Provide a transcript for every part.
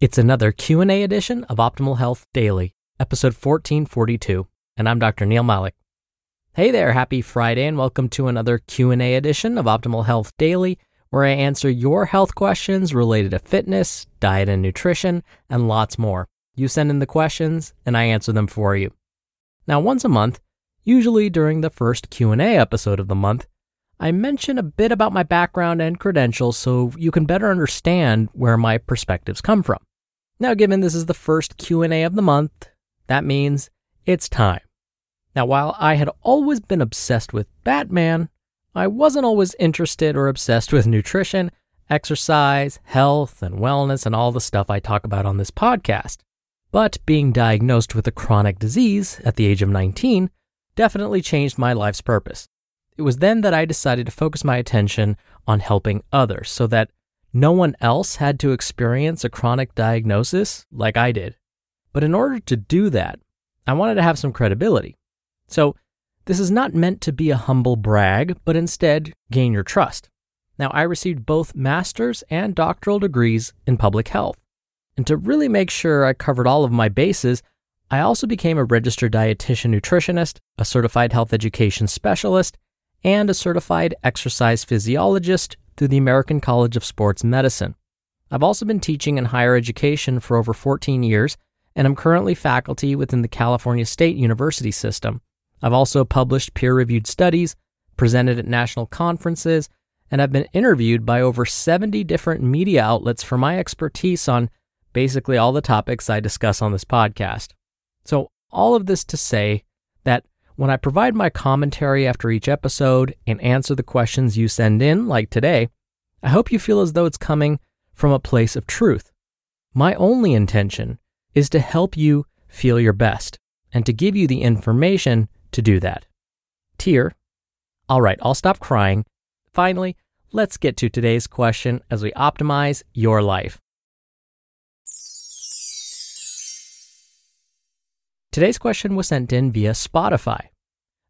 It's another Q&A edition of Optimal Health Daily, episode 1442, and I'm Dr. Neal Malik. Hey there, happy Friday and welcome to another Q&A edition of Optimal Health Daily, where I answer your health questions related to fitness, diet and nutrition, and lots more. You send in the questions and I answer them for you. Now, once a month, usually during the first Q&A episode of the month, I mention a bit about my background and credentials so you can better understand where my perspectives come from. Now, given this is the first Q&A of the month, that means it's time. Now, while I had always been obsessed with Batman, I wasn't always interested or obsessed with nutrition, exercise, health, and wellness, and all the stuff I talk about on this podcast. But being diagnosed with a chronic disease at the age of 19 definitely changed my life's purpose. It was then that I decided to focus my attention on helping others so that no one else had to experience a chronic diagnosis like I did. But in order to do that, I wanted to have some credibility. So, this is not meant to be a humble brag, but instead gain your trust. Now, I received both master's and doctoral degrees in public health. And to really make sure I covered all of my bases, I also became a registered dietitian nutritionist, a certified health education specialist, and a certified exercise physiologist through the American College of Sports Medicine. I've also been teaching in higher education for over 14 years, and I'm currently faculty within the California State University system. I've also published peer reviewed studies, presented at national conferences, and I've been interviewed by over 70 different media outlets for my expertise on basically all the topics I discuss on this podcast. So, all of this to say that when I provide my commentary after each episode and answer the questions you send in, like today, I hope you feel as though it's coming from a place of truth. My only intention is to help you feel your best and to give you the information to do that. Tear. All right, I'll stop crying. Finally, let's get to today's question as we optimize your life. Today's question was sent in via Spotify.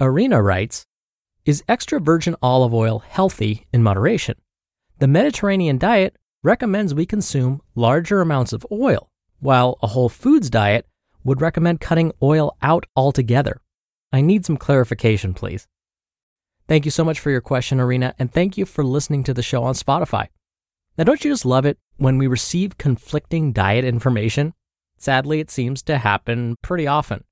Arena writes Is extra virgin olive oil healthy in moderation? The Mediterranean diet recommends we consume larger amounts of oil, while a whole foods diet would recommend cutting oil out altogether. I need some clarification, please. Thank you so much for your question, Arena, and thank you for listening to the show on Spotify. Now, don't you just love it when we receive conflicting diet information? Sadly, it seems to happen pretty often.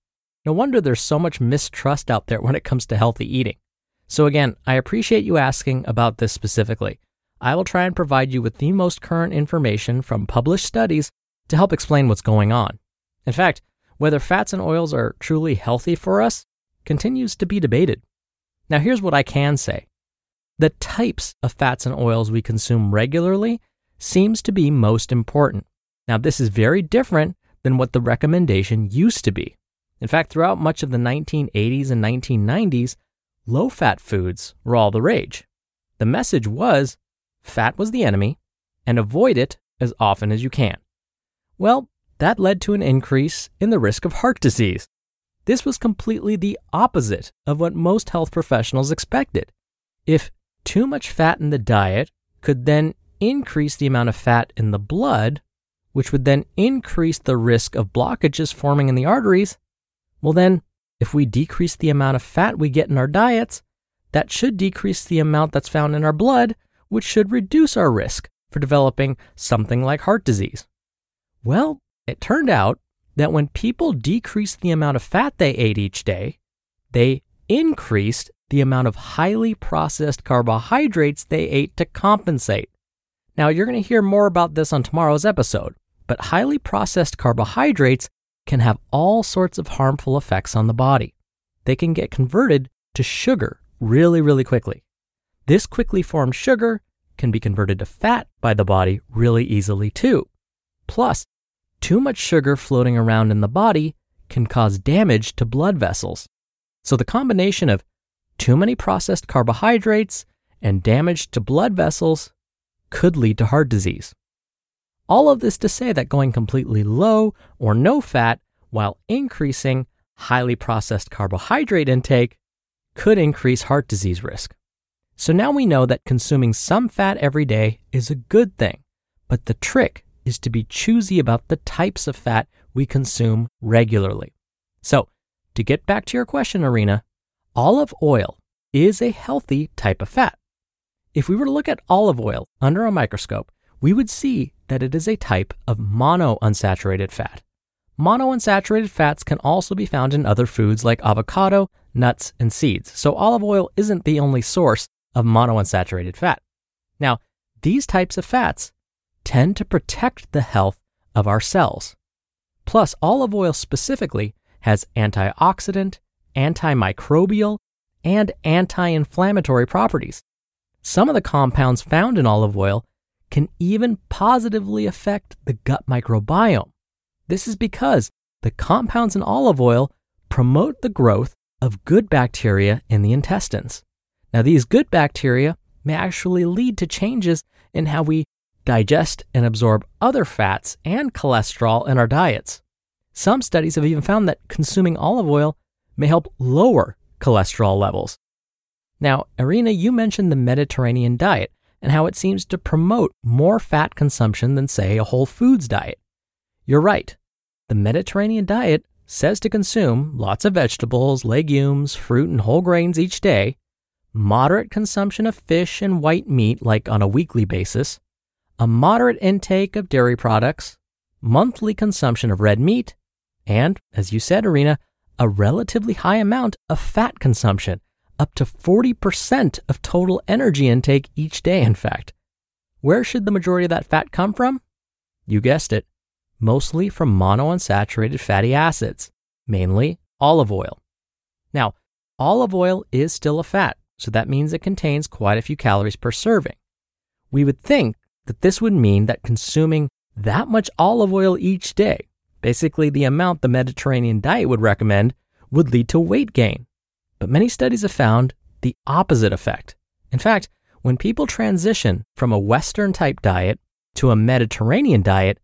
No wonder there's so much mistrust out there when it comes to healthy eating. So, again, I appreciate you asking about this specifically. I will try and provide you with the most current information from published studies to help explain what's going on. In fact, whether fats and oils are truly healthy for us continues to be debated. Now, here's what I can say the types of fats and oils we consume regularly seems to be most important. Now, this is very different than what the recommendation used to be. In fact, throughout much of the 1980s and 1990s, low fat foods were all the rage. The message was fat was the enemy and avoid it as often as you can. Well, that led to an increase in the risk of heart disease. This was completely the opposite of what most health professionals expected. If too much fat in the diet could then increase the amount of fat in the blood, which would then increase the risk of blockages forming in the arteries, well, then, if we decrease the amount of fat we get in our diets, that should decrease the amount that's found in our blood, which should reduce our risk for developing something like heart disease. Well, it turned out that when people decreased the amount of fat they ate each day, they increased the amount of highly processed carbohydrates they ate to compensate. Now, you're going to hear more about this on tomorrow's episode, but highly processed carbohydrates can have all sorts of harmful effects on the body. They can get converted to sugar really, really quickly. This quickly formed sugar can be converted to fat by the body really easily too. Plus, too much sugar floating around in the body can cause damage to blood vessels. So the combination of too many processed carbohydrates and damage to blood vessels could lead to heart disease. All of this to say that going completely low or no fat while increasing highly processed carbohydrate intake could increase heart disease risk. So now we know that consuming some fat every day is a good thing, but the trick is to be choosy about the types of fat we consume regularly. So, to get back to your question, Arena, olive oil is a healthy type of fat. If we were to look at olive oil under a microscope, we would see that it is a type of monounsaturated fat. Monounsaturated fats can also be found in other foods like avocado, nuts, and seeds, so olive oil isn't the only source of monounsaturated fat. Now, these types of fats tend to protect the health of our cells. Plus, olive oil specifically has antioxidant, antimicrobial, and anti inflammatory properties. Some of the compounds found in olive oil can even positively affect the gut microbiome. This is because the compounds in olive oil promote the growth of good bacteria in the intestines. Now, these good bacteria may actually lead to changes in how we digest and absorb other fats and cholesterol in our diets. Some studies have even found that consuming olive oil may help lower cholesterol levels. Now, Arena, you mentioned the Mediterranean diet and how it seems to promote more fat consumption than, say, a whole foods diet. You're right. The Mediterranean diet says to consume lots of vegetables, legumes, fruit, and whole grains each day, moderate consumption of fish and white meat, like on a weekly basis, a moderate intake of dairy products, monthly consumption of red meat, and, as you said, Arena, a relatively high amount of fat consumption, up to 40% of total energy intake each day, in fact. Where should the majority of that fat come from? You guessed it, mostly from monounsaturated fatty acids, mainly olive oil. Now, olive oil is still a fat, so that means it contains quite a few calories per serving. We would think that this would mean that consuming that much olive oil each day, basically the amount the Mediterranean diet would recommend, would lead to weight gain. But many studies have found the opposite effect. In fact, when people transition from a Western type diet to a Mediterranean diet,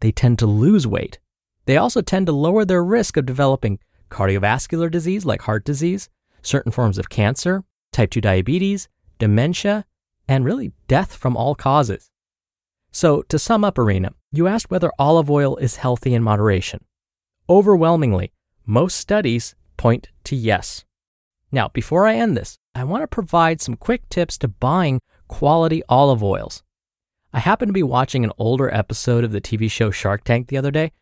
they tend to lose weight. They also tend to lower their risk of developing cardiovascular disease like heart disease, certain forms of cancer, type 2 diabetes, dementia, and really death from all causes. So, to sum up, Arena, you asked whether olive oil is healthy in moderation. Overwhelmingly, most studies point to yes. Now, before I end this, I want to provide some quick tips to buying quality olive oils. I happened to be watching an older episode of the TV show Shark Tank the other day,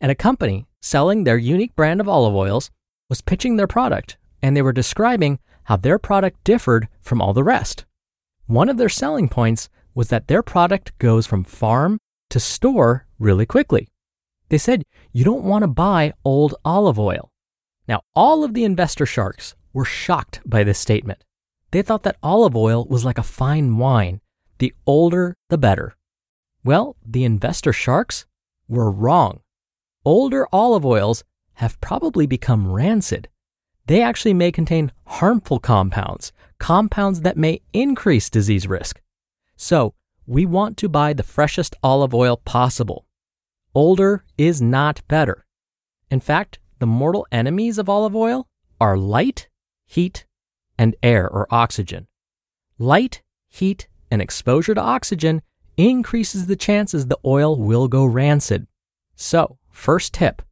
and a company selling their unique brand of olive oils was pitching their product, and they were describing how their product differed from all the rest. One of their selling points was that their product goes from farm to store really quickly. They said you don't want to buy old olive oil. Now, all of the investor sharks were shocked by this statement. They thought that olive oil was like a fine wine the older, the better. Well, the investor sharks were wrong. Older olive oils have probably become rancid. they actually may contain harmful compounds, compounds that may increase disease risk. So, we want to buy the freshest olive oil possible. Older is not better. In fact, the mortal enemies of olive oil are light, heat, and air or oxygen. Light, heat, and exposure to oxygen increases the chances the oil will go rancid. So, first tip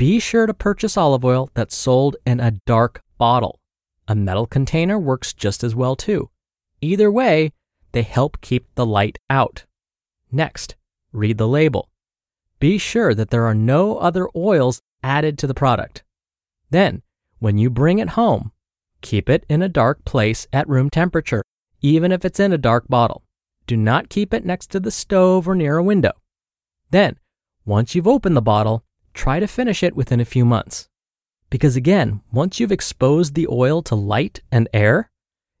be sure to purchase olive oil that's sold in a dark bottle. A metal container works just as well too. Either way, they help keep the light out. Next, read the label. Be sure that there are no other oils added to the product. Then, when you bring it home, keep it in a dark place at room temperature, even if it's in a dark bottle. Do not keep it next to the stove or near a window. Then, once you've opened the bottle, try to finish it within a few months. Because again, once you've exposed the oil to light and air,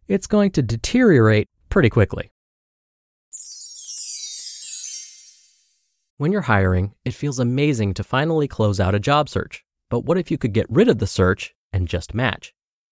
it's going to deteriorate pretty quickly. When you're hiring, it feels amazing to finally close out a job search. But what if you could get rid of the search and just match?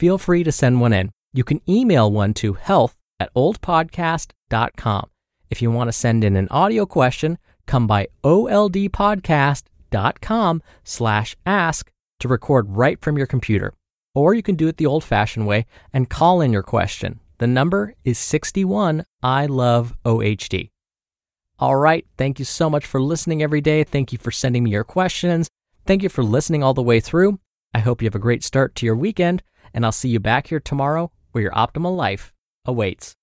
feel free to send one in. You can email one to health at oldpodcast.com. If you want to send in an audio question, come by oldpodcast.com slash ask to record right from your computer. Or you can do it the old fashioned way and call in your question. The number is 61 I love OHD. All right. Thank you so much for listening every day. Thank you for sending me your questions. Thank you for listening all the way through. I hope you have a great start to your weekend, and I'll see you back here tomorrow where your optimal life awaits.